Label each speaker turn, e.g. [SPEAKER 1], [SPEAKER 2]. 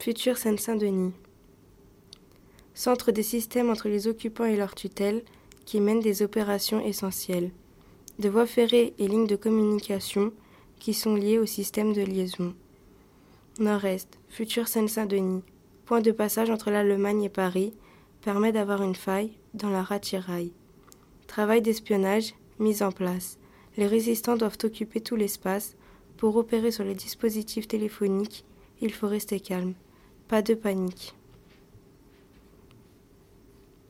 [SPEAKER 1] Futur Seine-Saint-Denis. Centre des systèmes entre les occupants et leur tutelle qui mène des opérations essentielles. De voies ferrées et lignes de communication qui sont liées au système de liaison. Nord-Est, futur Seine-Saint-Denis, point de passage entre l'Allemagne et Paris, permet d'avoir une faille dans la ratiraille. Travail d'espionnage, mise en place. Les résistants doivent occuper tout l'espace. Pour opérer sur les dispositifs téléphoniques, il faut rester calme pas de panique.